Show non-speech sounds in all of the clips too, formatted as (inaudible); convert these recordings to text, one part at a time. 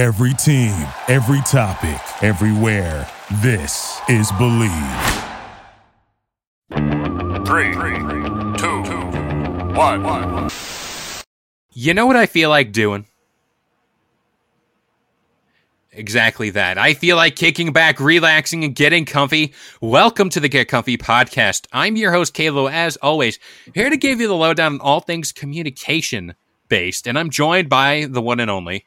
Every team, every topic, everywhere. This is Bleav. Three, two, one. You know what I feel like doing? Exactly that. I feel like kicking back, relaxing, and getting comfy. Welcome to the Get Comfy podcast. I'm your host, Kalo, as always, here to give you the lowdown on all things communication based, and I'm joined by the one and only.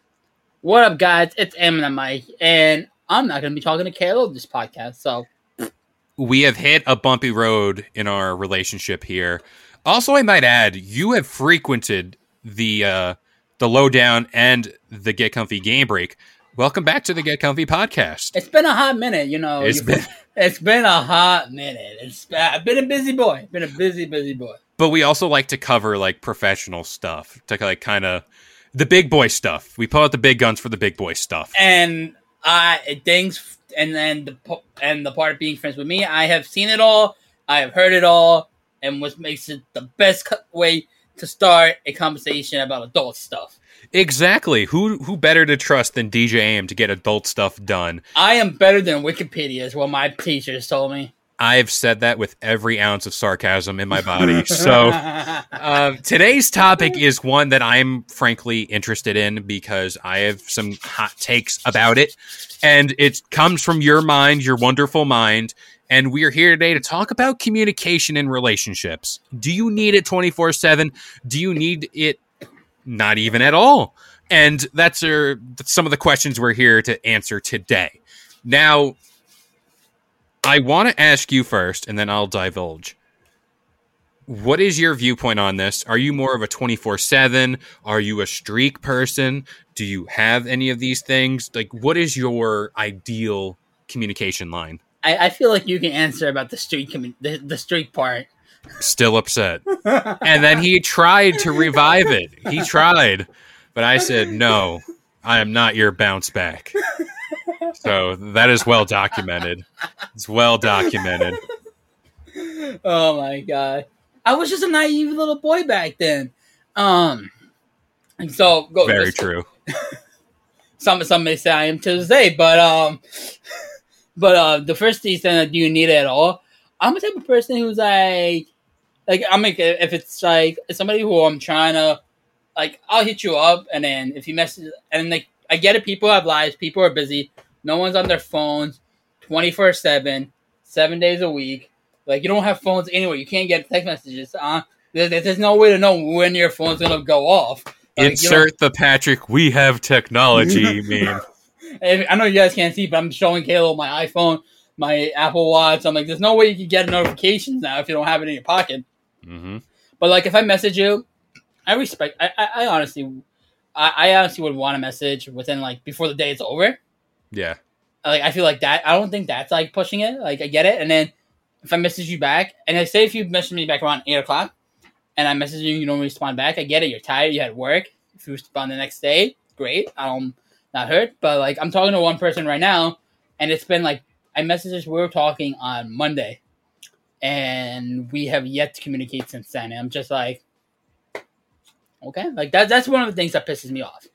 What up, guys? It's Eminem Mike, and I'm not going to be talking to Kalo this podcast, so We have hit a bumpy road in our relationship here. Also, I might add, you have frequented the uh, the lowdown and the Get Comfy game break. Welcome back to the Get Comfy podcast. it's been a hot minute, you know. It's been- (laughs) it's been a hot minute. It's I've been a busy boy. Been a busy, busy boy. but we also like to cover like professional stuff to like kind of the big boy stuff. We pull out the big guns for the big boy stuff. And I things, and then the and the part of being friends with me, I have seen it all. I have heard it all, and what makes it the best way to start a conversation about adult stuff. Exactly. Who who better to trust than DJ AIM to get adult stuff done? I am better than Wikipedia, is what my teachers told me. I've said that with every ounce of sarcasm in my (laughs) body. So uh, today's topic is one that I'm frankly interested in because I have some hot takes about it, and it comes from your mind, your wonderful mind. And we are here today to talk about communication in relationships. Do you need it 24 7? Do you need it not even at all? And that's, uh, that's some of the questions we're here to answer today. Now, I want to ask you first, and then I'll divulge. What is your viewpoint on this? Are you more of a 24 7? Are you a streak person? Do you have any of these things? Like, what is your ideal communication line? I, I feel like you can answer about the street commu- the, the street part. Still upset. (laughs) and then he tried to revive it. He tried, but I said, no, I am not your bounce back. So that is well documented. It's well documented. Oh my god. I was just a naive little boy back then. Um and so go Very just- true. (laughs) Some some may say I am to this day, but um (laughs) but uh the first thing that do you need it at all? I'm the type of person who's like like I'm like if it's like somebody who I'm trying to like I'll hit you up and then if you message and like I get it people have lives, people are busy, no one's on their phones 24 7, seven days a week. Like you don't have phones anywhere. You can't get text messages. Uh, there's, there's no way to know when your phone's gonna go off. Like, Insert the Patrick, we have technology (laughs) meme. I know you guys can't see, but I'm showing Caleb my iPhone, my Apple Watch. I'm like, there's no way you can get notifications now if you don't have it in your pocket. hmm But like, if I message you, I respect. I, I, I honestly, I, I honestly would want a message within like before the day is over. Yeah. Like, I feel like that. I don't think that's like pushing it. Like, I get it. And then if I message you back, and I say if you message me back around eight o'clock, and I message you, you don't respond back. I get it. You're tired. You had work. If you respond the next day, great. I'm not hurt. But like, I'm talking to one person right now, and it's been like I messaged. Us. We were talking on Monday, and we have yet to communicate since then. And I'm just like, okay, like that. That's one of the things that pisses me off.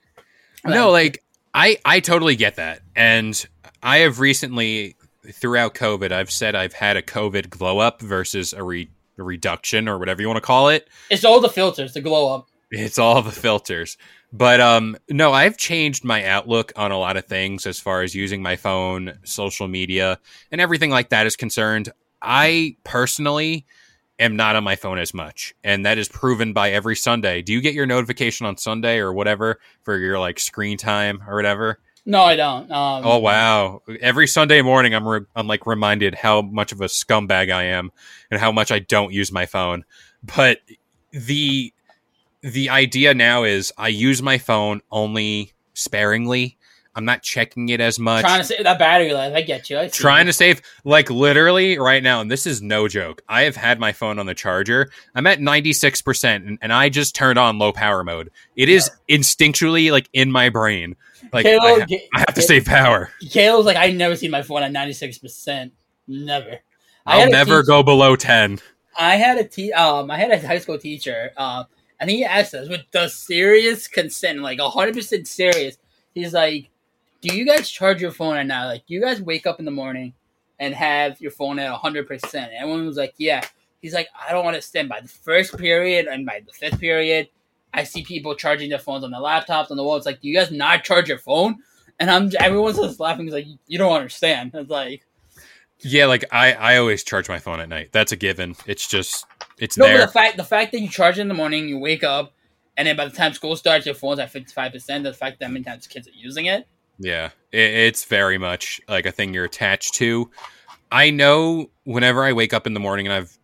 No, like I I totally get that. And I have recently throughout COVID, I've said I've had a COVID glow up versus a, re, a reduction or whatever you want to call it. it's all the filters, the glow up. It's all the filters. But um no, I've changed my outlook on a lot of things as far as using my phone, social media, and everything like that is concerned. I personally am not on my phone as much, and that is proven by every Sunday. Do you get your notification on Sunday or whatever for your like screen time or whatever? No, I don't. Um, Oh wow! Every Sunday morning, I'm re- I'm like reminded how much of a scumbag I am and how much I don't use my phone. But the the idea now is I use my phone only sparingly. I'm not checking it as much. Trying to save that battery life. I get you. I Trying you. to save, like literally right now, and this is no joke. I have had my phone on the charger. I'm at 96%, and, and I just turned on low power mode. It is instinctually like in my brain. Like, I, ha- I have to save power. Caleb's like, I never see my phone at ninety six percent. Never. I I'll never go below 10. I had a te- um, I had a high school teacher. Um, and he asked us with the serious consent, like hundred percent serious. He's like, do you guys charge your phone at night? Like, do you guys wake up in the morning and have your phone at hundred percent? Everyone was like, yeah. He's like, I don't understand. By the first period and by the fifth period, I see people charging their phones on their laptops on the wall. It's like, do you guys not charge your phone? And I'm everyone's just laughing. He's like, you don't understand. It's like, Yeah, like I, I always charge my phone at night. That's a given. It's just it's no, there. but the fact the fact that you charge in the morning, you wake up, and then by the time school starts, your phone's at fifty five percent. The fact that many times kids are using it. Yeah, it's very much like a thing you're attached to. I know whenever I wake up in the morning, and I've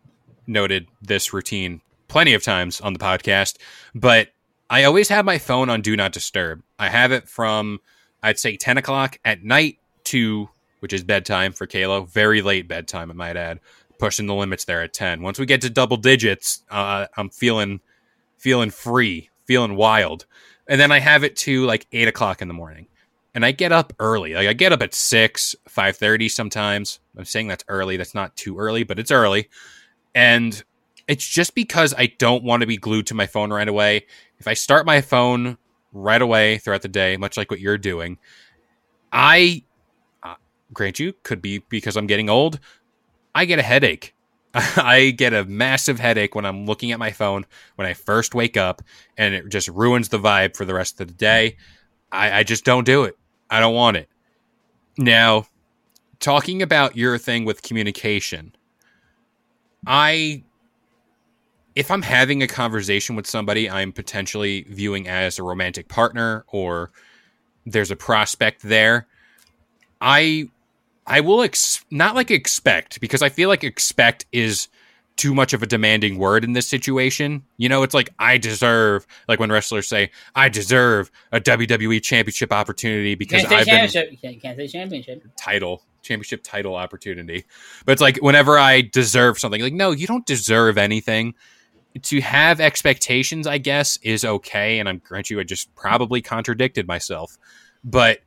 noted this routine plenty of times on the podcast, but I always have my phone on Do Not Disturb. I have it from, I'd say, 10 o'clock at night to, which is bedtime for Kayla, very late bedtime, I might add, pushing the limits there at 10. Once we get to double digits, uh, I'm feeling, feeling free, feeling wild. And then I have it to like 8 o'clock in the morning and I get up early. Like I get up at six, five thirty sometimes. I'm saying that's early. That's not too early, but it's early. And it's just because I don't want to be glued to my phone right away. If I start my phone right away throughout the day, much like what you're doing, I uh, grant you could be because I'm getting old. I get a headache. (laughs) I get a massive headache when I'm looking at my phone when I first wake up, and it just ruins the vibe for the rest of the day. I, I just don't do it. I don't want it. Now, talking about your thing with communication, I if I'm having a conversation with somebody I'm potentially viewing as a romantic partner or there's a prospect there, I I will ex- not like expect because I feel like expect is too much of a demanding word in this situation. You know, it's like I deserve like when wrestlers say I deserve a WWE championship opportunity because I've been championship. You can't, can't say championship. title championship title opportunity but it's like whenever i deserve something like no you don't deserve anything to have expectations i guess is okay and i'm grant you i just probably contradicted myself but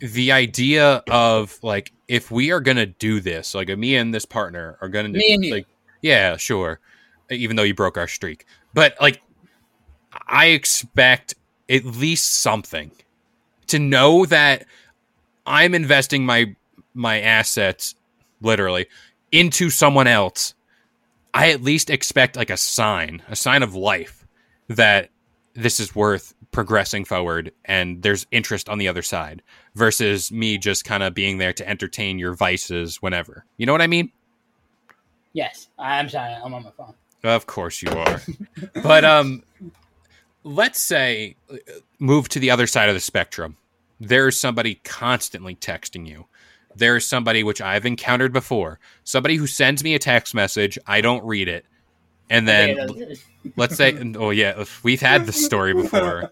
the idea of like if we are gonna do this like me and this partner are gonna Me and you. like yeah sure even though you broke our streak but like i expect at least something to know that I'm investing my my assets literally into someone else. I at least expect like a sign, a sign of life that this is worth progressing forward and there's interest on the other side versus me just kind of being there to entertain your vices whenever. You know what I mean? Yes, I'm sorry. I'm on my phone. Of course you are. but um let's say move to the other side of the spectrum. There's somebody constantly texting you. There's somebody which I've encountered before. Somebody who sends me a text message, I don't read it. And then let's say (laughs) oh yeah, we've had this story before.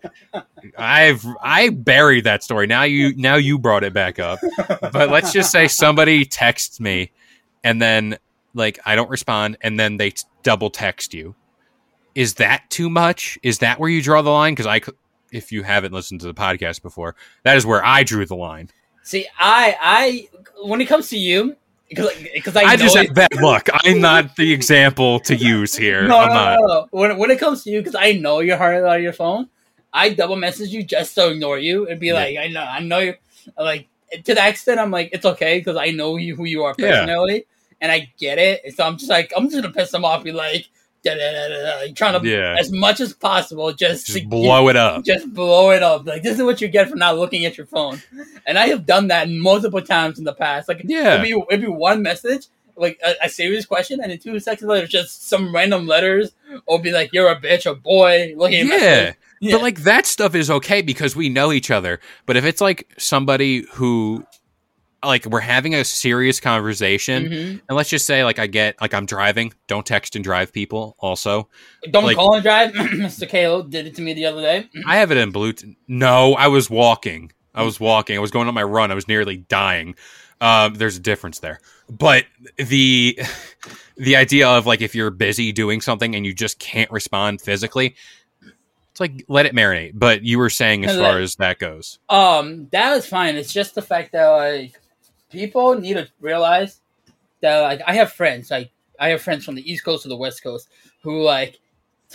I've I buried that story. Now you now you brought it back up. But let's just say somebody texts me and then like I don't respond and then they t- double text you. Is that too much? Is that where you draw the line cuz i if you haven't listened to the podcast before, that is where I drew the line. See, I, I, when it comes to you, because I, I, just have bad luck. I'm not the example to use here. no, I'm no, not. no, no. When, when it comes to you, because I know you're hard on your phone, I double message you just to ignore you and be Yeah. like, I know, I know you. Like to that extent, I'm like, it's okay because I know you who you are Yeah. personally, and I get it. So I'm just like, I'm just gonna piss them off, be like, da da da da, da, like, trying to Yeah. as much as possible just, to Just blow it up. just blow it up. Like this is what you get for not looking at your phone. And I have done that multiple times in the past. Like Yeah. it'd be it'd be one message, like a, a serious question, and then two seconds later, just some random letters, or be like, "You're a bitch," or "Boy," looking at Yeah. yeah. But like that stuff is okay because we know each other. But if it's like somebody who like we're having a serious conversation Mhm. and let's just say like I get like I'm driving, don't text and drive people also. don't like- call and drive. (clears throat) Mr. Kalo did it to me the other day. (clears throat) I have it in Bluetooth. No, I was walking. I was walking. I was going on my run. I was nearly dying. Um, there's a difference there. But the (laughs) the idea of like if you're busy doing something and you just can't respond physically, it's like let it marinate. But you were saying as far as that goes. Um, that was fine. It's just the fact that like people need to realize that like I have friends, like I have friends from the East Coast to the West Coast who like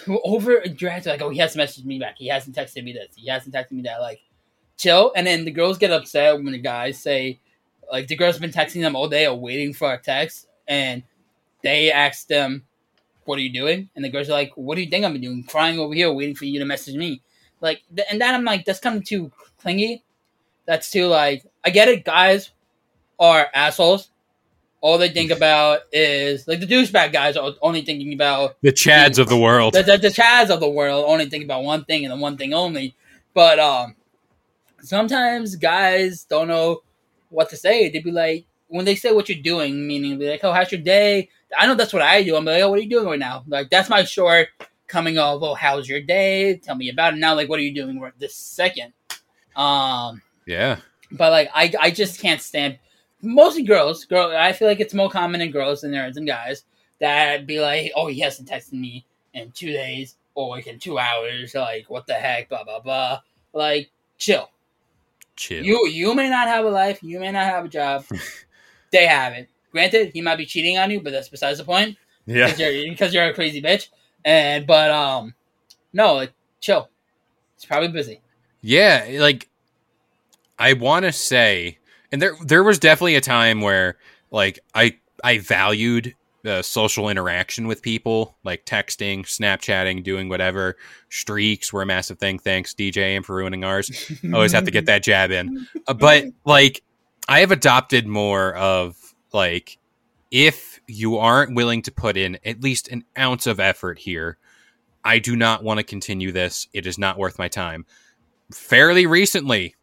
who over interact like, oh he hasn't messaged me back, he hasn't texted me this, he hasn't texted me that. Like chill. And then the girls get upset when the guys say, like, the girls have been texting them all day or waiting for a text, and they ask them, "What are you doing?" And the girls are like, "What do you think I'm doing? Crying over here, waiting for you to message me." Like, and then I'm like, that's kind of too clingy. That's too like, I get it. Guys are assholes. All they think about is like the douchebag guys are only thinking about The Chads of the world. the, the, the Chads of the world only think about one thing and the one thing only. But um, sometimes guys don't know what to say. They'd be like, when they say what you're doing, meaning be like, "Oh, how's your day?" I know that's what I do. I'm like, "Oh, what are you doing right now?" Like that's my short coming off. Oh, how's your day? Tell me about it now. Like, what are you doing right this second? Um, Yeah. but like I I just can't stand mostly girls. Girl, I feel like it's more common in girls than there is in guys that be like, oh, he hasn't texted me in two days or like in two hours. Like, what the heck? Blah blah blah. Like, chill. Chill. You you may not have a life. You may not have a job. (laughs) they have it. Granted, he might be cheating on you, but that's besides the point yeah. because you're you're a crazy bitch. And but um, no, like, chill. He's probably busy. Yeah, like I want to say, and there there was definitely a time where like I I valued social interaction with people, like texting, Snapchatting, doing whatever. Streaks were a massive thing. Thanks, DJ, and for ruining ours. Always have to get that jab in. Uh, but like, I have adopted more of like, if you aren't willing to put in at least an ounce of effort here, I do not want to continue this. It is not worth my time. Fairly recently,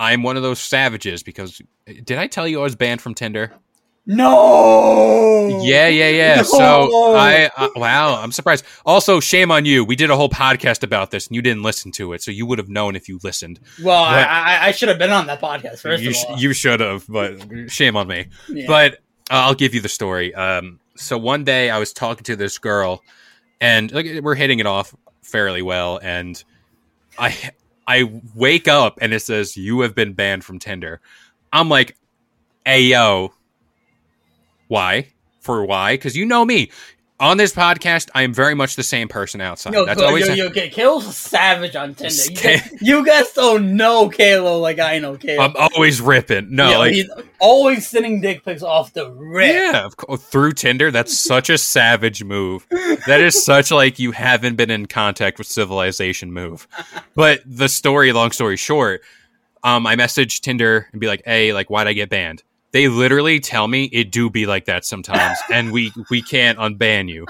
I'm one of those savages because did I tell you I was banned from Tinder? No. Yeah, yeah, yeah. No. So I uh, wow, I'm surprised. Also, shame on you. We did a whole podcast about this, and you didn't listen to it, so you would have known if you listened. Well, I, But- I, I should have been on that podcast first you sh- you should have, but shame on me. Yeah. But uh, I'll give you the story. Um, so one day I was talking to this girl, and like, we're hitting it off fairly well, and I I wake up and it says you have been banned from Tinder. I'm like, hey yo, why? For why? Because you know me. On this podcast, I am very much the same person outside. Yo, That's yo, always yo, yo, okay, Kalo's a savage on Tinder. You, guys, you guys don't know Kalo like I know Kalo. I'm always ripping. No, Yo, like he's always sending dick pics off the rip. Yeah, of course, through Tinder. That's such a savage move. That is such like you haven't been in contact with civilization move. But the story, long story short, um, I message Tinder and be like, "Hey, like, why'd I get banned?" They literally tell me it do be like that sometimes, (laughs) and we we can't unban you.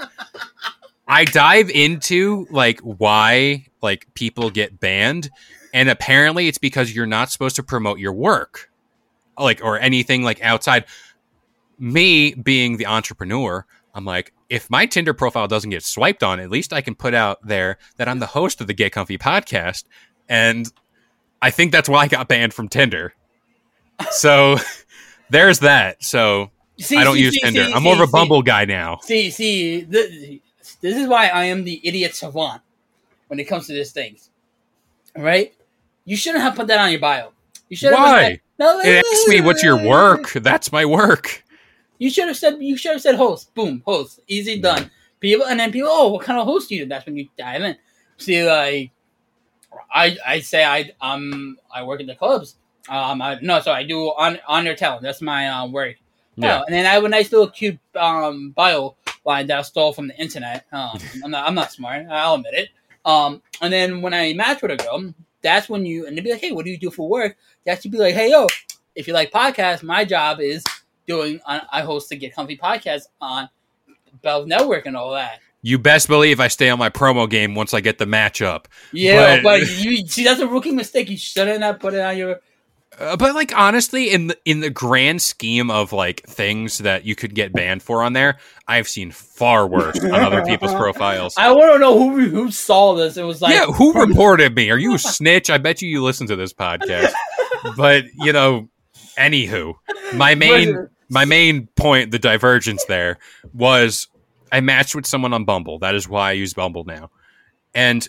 I dive into like why like people get banned, and apparently it's because you're not supposed to promote your work, like or anything like outside me being the entrepreneur, I'm like, if my Tinder profile doesn't get swiped on, at least I can put out there that I'm the host of the Get Comfy podcast. And I think that's why I got banned from Tinder. So (laughs) there's that. So See, I don't see, use see, Tinder. I'm more of a Bumble guy now. See, see, th- this is why I am the idiot savant when it comes to these things. All right? You shouldn't have put that on your bio. You should have Why? No, It asks me, what's your work? That's my work. You should have said you should have said host. Boom, host. Easy done. People and then people, oh, what kind of host do you? do? That's when you dive in. See, like, I I say I um I work at the clubs. Um, I, no, so I do on on their talent. That's my uh, work. Yeah. Oh, and then I have a nice little cute um bio line that I stole from the internet. Um, I'm not I'm not smart. I'll admit it. Um, and then when I match with a girl, that's when you and they'd be like, hey, what do you do for work? Have to be like, hey, yo, if you like podcasts, my job is doing. I I host the Get Comfy podcast on Bleav Network and all that. You best believe I stay on my promo game once I get the matchup. Yeah, But- but, you see, that's a rookie mistake. You shouldn't have put it on your. Uh, but like honestly, in the in the grand scheme of like things that you could get banned for on there, I've seen far worse on other people's (laughs) profiles. I want to know who who saw this. It was like, yeah, who reported me? Are you a snitch? I bet you you listen to this podcast. (laughs) But you know, anywho, my main my main point, the divergence there was I matched with someone on Bumble. That is why I use Bumble now, and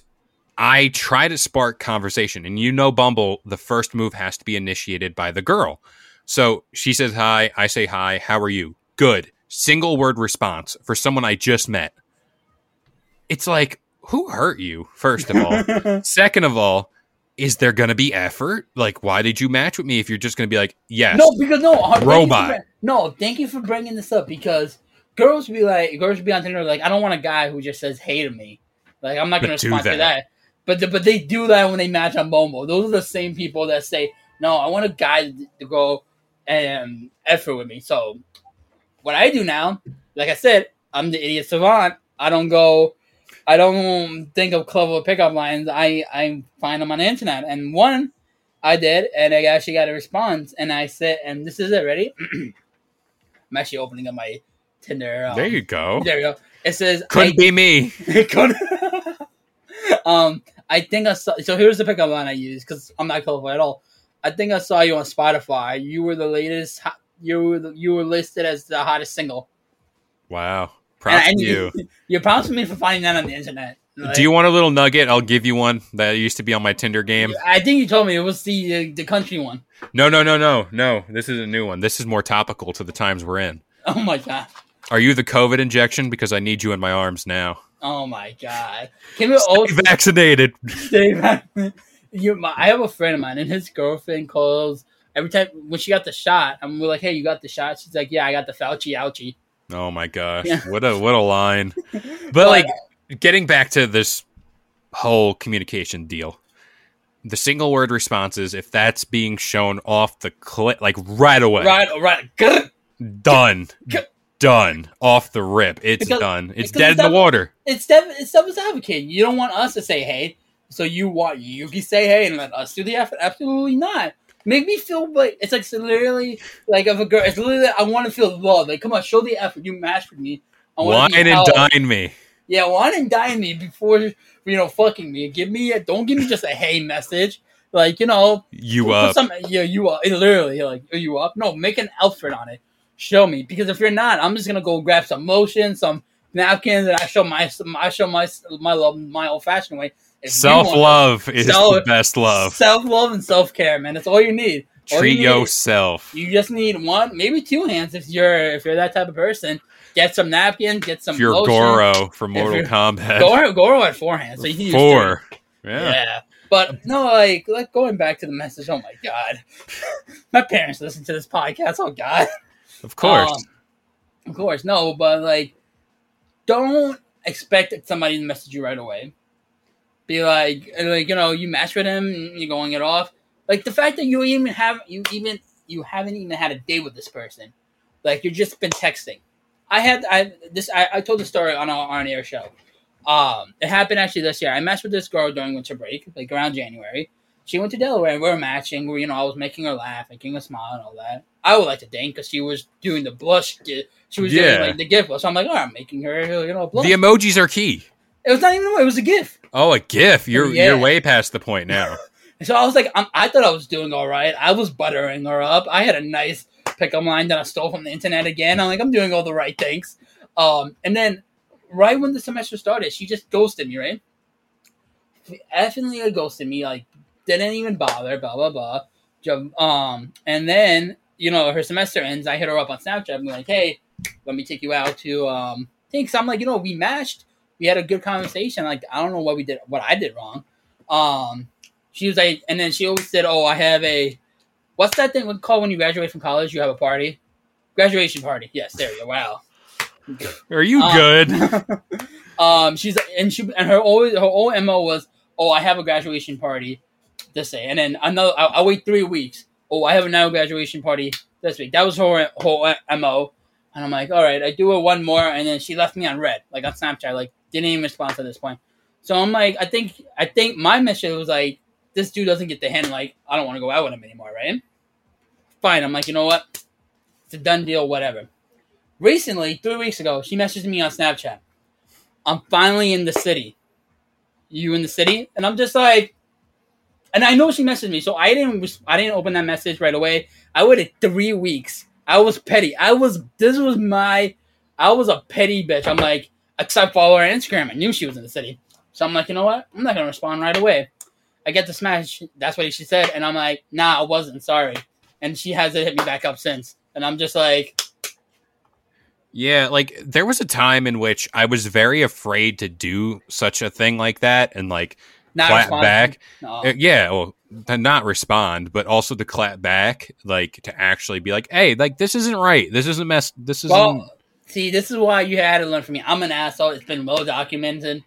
I try to spark conversation. And you know, Bumble, the first move has to be initiated by the girl. So she says hi, I say hi. How are you? Good. Single word response for someone I just met. It's like, who hurt you? First of all. (laughs) Second of all, is there going to be effort? Like, why did you match with me if you're just going to be like, yes, No, because no, uh, thank for Robot. no, thank you for bringing this up because girls be like, girls be on Tinder like, I don't want a guy who just says hey to me. Like, I'm not gonna do respond to that. But the, but they do that when they match on Bumble. Those are the same people that say, no, I want a guy to, go and effort with me. So what I do now, like I said, I'm the idiot savant. I don't go. I don't think of clever pickup lines. I I find them on the internet, and one I did, and I actually got a response. And I said, and this is it. Ready? (clears throat) I'm actually opening up my Tinder. um, there you go. There we go. It says Couldn't I- be me. (laughs) it could. (laughs) um, I think I saw. So here's the pickup line I use because I'm not colorful at all. I think I saw you on Spotify. You were the latest. You were the, you were listed as the hottest single. Wow. Props And you. (laughs) You're proud of me for finding that on the internet. Like, Do you want a little nugget? I'll give you one that used to be on my Tinder game. I think you told me it was the uh, the country one. No, no, no, no, no. This is a new one. This is more topical to the times we're in. Oh my god. Are you the COVID injection? Because I need you in my arms now. Oh my god. Can Stay vaccinated. stay back? You, my, I have a friend of mine, and his girlfriend calls every time when she got the shot. We're like, "Hey, you got the shot?" She's like, "Yeah, I got the Fauci ouchie." Oh my gosh. Yeah. What a what a line. (laughs) But like getting back to this whole communication deal. The single word responses, if that's being shown off the clip like right away. right, right. Done. Done. Off the rip. It's Because- done. It's dead in the water. it's dev- it's devil's advocate. You don't want us to say hey, so you want you can say hey and let us do the effort. Absolutely not. Make me feel like it's like literally like of a girl. It's literally I want to feel love. Like come on, show the effort. You matched with me. I Wine and dine me. Yeah, wine and dine me before you know fucking me. Give me a don't give me just a hey message. Like you know, You up. some yeah you up. It literally like are you up? No, make an effort on it. Show me because if you're not, I'm just gonna go grab some lotion, some napkins, and I show my I show my my love my old fashioned way. Self love is Self- the best love. self love and self care, man. That's all you need. All Treat you need- yourself. You just need one, maybe two hands if you're if you're that type of person. Get some napkins, get some If you're lotion. Goro from Mortal Kombat. Goro, Goro had four hands, so you Four. Yeah. Yeah. But no, like, like going back to the message. Oh my god, (laughs) my parents listen to this podcast. Oh god, Of course. Um, of course, no. But like, don't expect that somebody to message you right away. Be like, like you know, you match with him, you're going it off. Like the fact that you even have you even you haven't even had a date with this person. Like you've just been texting. I had I this I, I told the story on our on air show. Um, it happened actually this year. I matched with this girl during winter break, like around January. She went to Delaware, and we were matching. We, you know, I was making her laugh, making her smile, and all that. I would like to think because she was doing the blush. She was Yeah. doing like the gift. So I'm like, oh, I'm making her, you know, blush. the emojis are key. it was not even. It was a gift. Oh, a GIF. You're Yeah. you're way past the point now. (laughs) So I was like, I'm, I thought I was doing all right. I was buttering her up. I had a nice pickup line that I stole from the internet again. I'm like, I'm doing all the right things. Um, and then right when the semester started, she just ghosted me, right? She Definitely ghosted me, like didn't even bother, blah blah blah. Um, and then you know her semester ends. I hit her up on Snapchat. I'm like, hey, let me take you out to um things. I'm like, you know, we matched. We had a good conversation. Like, I don't know what we did, what I did wrong. Um, she was like, and then she always said, "Oh, I have a what's that thing we call when you graduate from college? You have a party, graduation party. Yes, there you go. Wow. Are you Um, good? (laughs) um, she's and she and her always her old mo was, "Oh, I have a graduation party this day," and then another. I, I wait three weeks. Oh, I have a now graduation party this week. That was her whole mo. And I'm like, all right, I do it one more, and then she left me on red, like on Snapchat, like didn't even respond to this point. So I'm like, I think, I think my mission was like, this dude doesn't get the hint, like I don't want to go out with him anymore, right? Fine. I'm like, you know what? It's a done deal, whatever. Recently, three weeks ago, she messaged me on Snapchat. I'm finally in the city. You in the city? And I'm just like, and I know she messaged me, so I didn't. I didn't open that message right away. I waited three weeks. I was petty. I was. This was my. I was a petty bitch. I'm like, except I follow her on Instagram. I knew she was in the city, so I'm like, you know what? I'm not gonna respond right away. I get the smash. That's what she said, and I'm like, nah, I wasn't sorry. And she hasn't hit me back up since. And I'm just like, Yeah, like there was a time in which I was very afraid to do such a thing like that and like Not clap responding. back. No. Uh, yeah, well, to not respond, but also to clap back, like to actually be like, "Hey, like this isn't right. This isn't mess. This isn't." Well, see, this is why you had to learn from me. I'm an asshole. It's been well documented.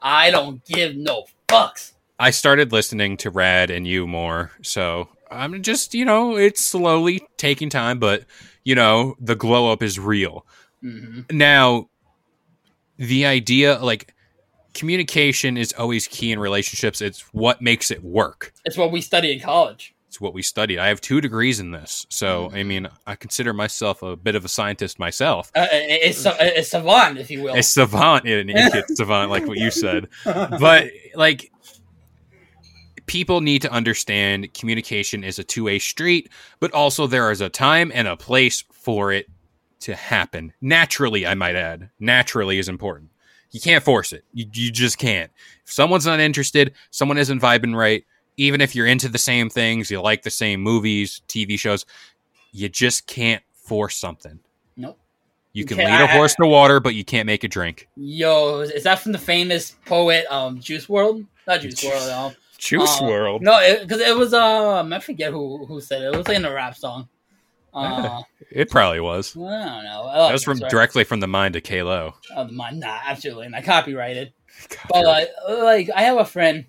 I don't give no fucks. I started listening to Rad and you more, so I'm just, you know, it's slowly taking time, but you know, the glow up is real. hmm Now, the idea, like, communication is always key in relationships. It's what makes it work. It's what we study in college. It's what we studied. I have two degrees in this, so I mean, I consider myself a bit of a scientist myself. Uh, it's a, it's savant, if you will. A savant, an idiot (laughs) savant, like what you said. But like, people need to understand communication is a two-way street, but also there is a time and a place for it to happen naturally. I might add, naturally is important. You can't force it. You, you just can't. If someone's not interested, someone isn't vibing right. Even if you're into the same things, you like the same movies, TV shows, you just can't force something. Nope. You can Okay, lead a I- horse to water, but you can't make it drink. Yo, is that from the famous poet um, Juice WRLD? Not Juice Juice- World. Um, Juice uh, World. No, because it, was um I forget who who said it. It was like in a rap song. Uh, (laughs) It probably was. I don't know. That was from directly from the mind of Kalo. Oh, the mind, nah, absolutely not copyrighted. (laughs) But like, like I have a friend.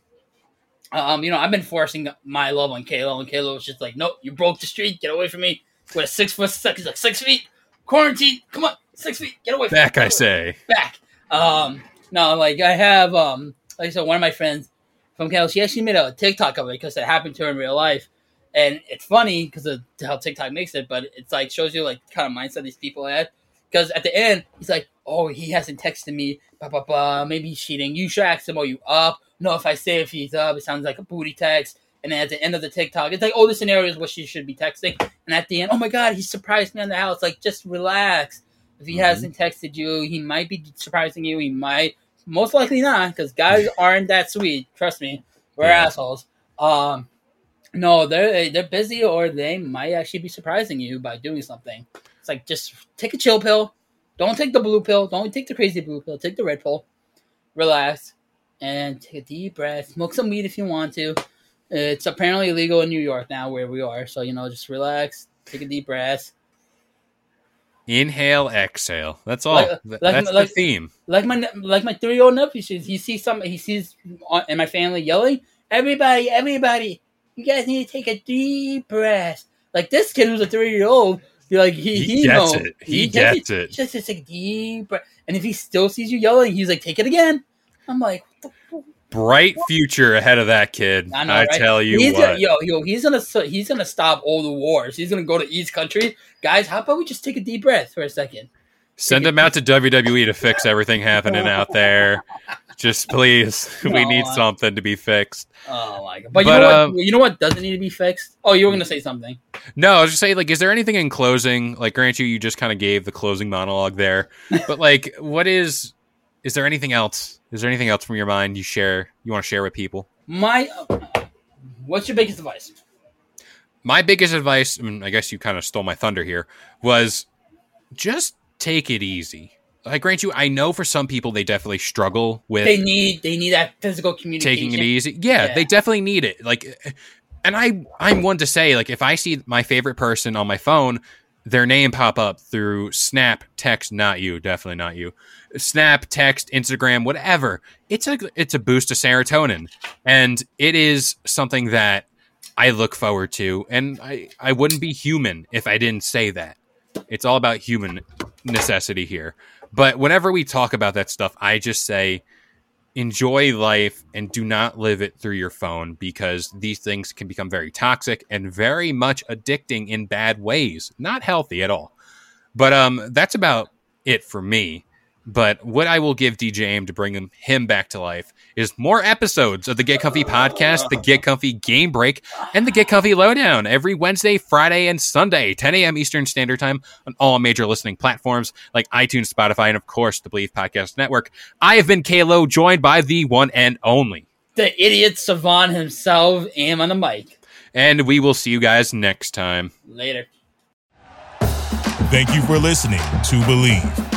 Um, you know, I've been forcing my love on Kalo, and Kalo was just like, "Nope, you broke the street. Get away from me." With a six foot, six, he's like six feet, quarantine. Come on, six feet. Get away from Back, me. I say. back. Um, no, like I have, um, like I said, one of my friends from Cal, she actually made a TikTok of it because it happened to her in real life, and it's funny because of how TikTok makes it, but it's like shows you like kind of mindset these people had. Because at the end, he's like, "Oh, he hasn't texted me, blah blah blah. Maybe he's cheating. You should ask him, are you up? No, if I say if he's up, it sounds like a booty text." And then at the end of the TikTok, it's like, "Oh, the scenario is what she should be texting." And at the end, "Oh my god, he surprised me on the house." Like, just relax. If he Mhm. hasn't texted you, he might be surprising you. He might, most likely not, because guys aren't that sweet. Trust me, we're Yeah. assholes. Um, no, they're they're busy, or they might actually be surprising you by doing something. It's like just take a chill pill. Don't take the blue pill. Don't take the crazy blue pill. Take the red pill. Relax and take a deep breath. Smoke some weed if you want to. It's apparently illegal in New York now, where we are. So you know, just relax. Take a deep breath. Inhale, exhale. That's all. Like- like- That's like- the theme. like my like my three year old nephew he sees some he sees on, in my family yelling everybody everybody you guys need to take a deep breath like this kid who's a three year old like he, He he, gets know- it. He gets gets it. just to take a deep breath and if he still sees you yelling he's like take it again I'm like what the f- Bright future ahead of that kid. I I, right? tell you he's what. Gonna, yo yo he's gonna he's gonna stop all the wars he's gonna go to each country guys how about we just take a deep breath for a second Send him out to WWE to fix everything happening out there. (laughs) Just please, (laughs) we need something to be fixed. oh my god but, you But, know what um, you know what doesn't need to be fixed oh you were gonna say something No, I was just saying, like, is there anything in closing? Like, grant you, you just kind of gave the closing monologue there, (laughs) but like, what is? Is there anything else? Is there anything else from your mind you share? You want to share with people? My, what's your biggest advice? My biggest advice, I, mean, I guess you kind of stole my thunder here, was just take it easy. I grant you, I know for some people they definitely struggle with They need they need that physical communication. taking it easy. Yeah, Yeah. they definitely need it. Like, and I I'm one to say like if I see my favorite person on my phone, their name pop up through Snap, text, not you, definitely not you. Snap, text, Instagram, whatever. It's a it's a boost to serotonin, and it is something that I look forward to. And I I wouldn't be human if I didn't say that. It's all about human necessity here. But whenever we talk about that stuff, I just say enjoy life and do not live it through your phone because these things can become very toxic and very much addicting in bad ways. Not healthy at all. But um that's about it for me but what I will give DJ Aim to bring him, him back to life is more episodes of the Get Comfy podcast, the Get Comfy Game Break, and the Get Comfy Lowdown every Wednesday, Friday, and Sunday, 10 a.m. Eastern Standard Time on all major listening platforms like iTunes, Spotify, and of course the Bleav Podcast Network. I have been Kalo, joined by the one and only. The idiot savant himself, am on the mic. And we will see you guys next time. Later. Thank you for listening to Bleav.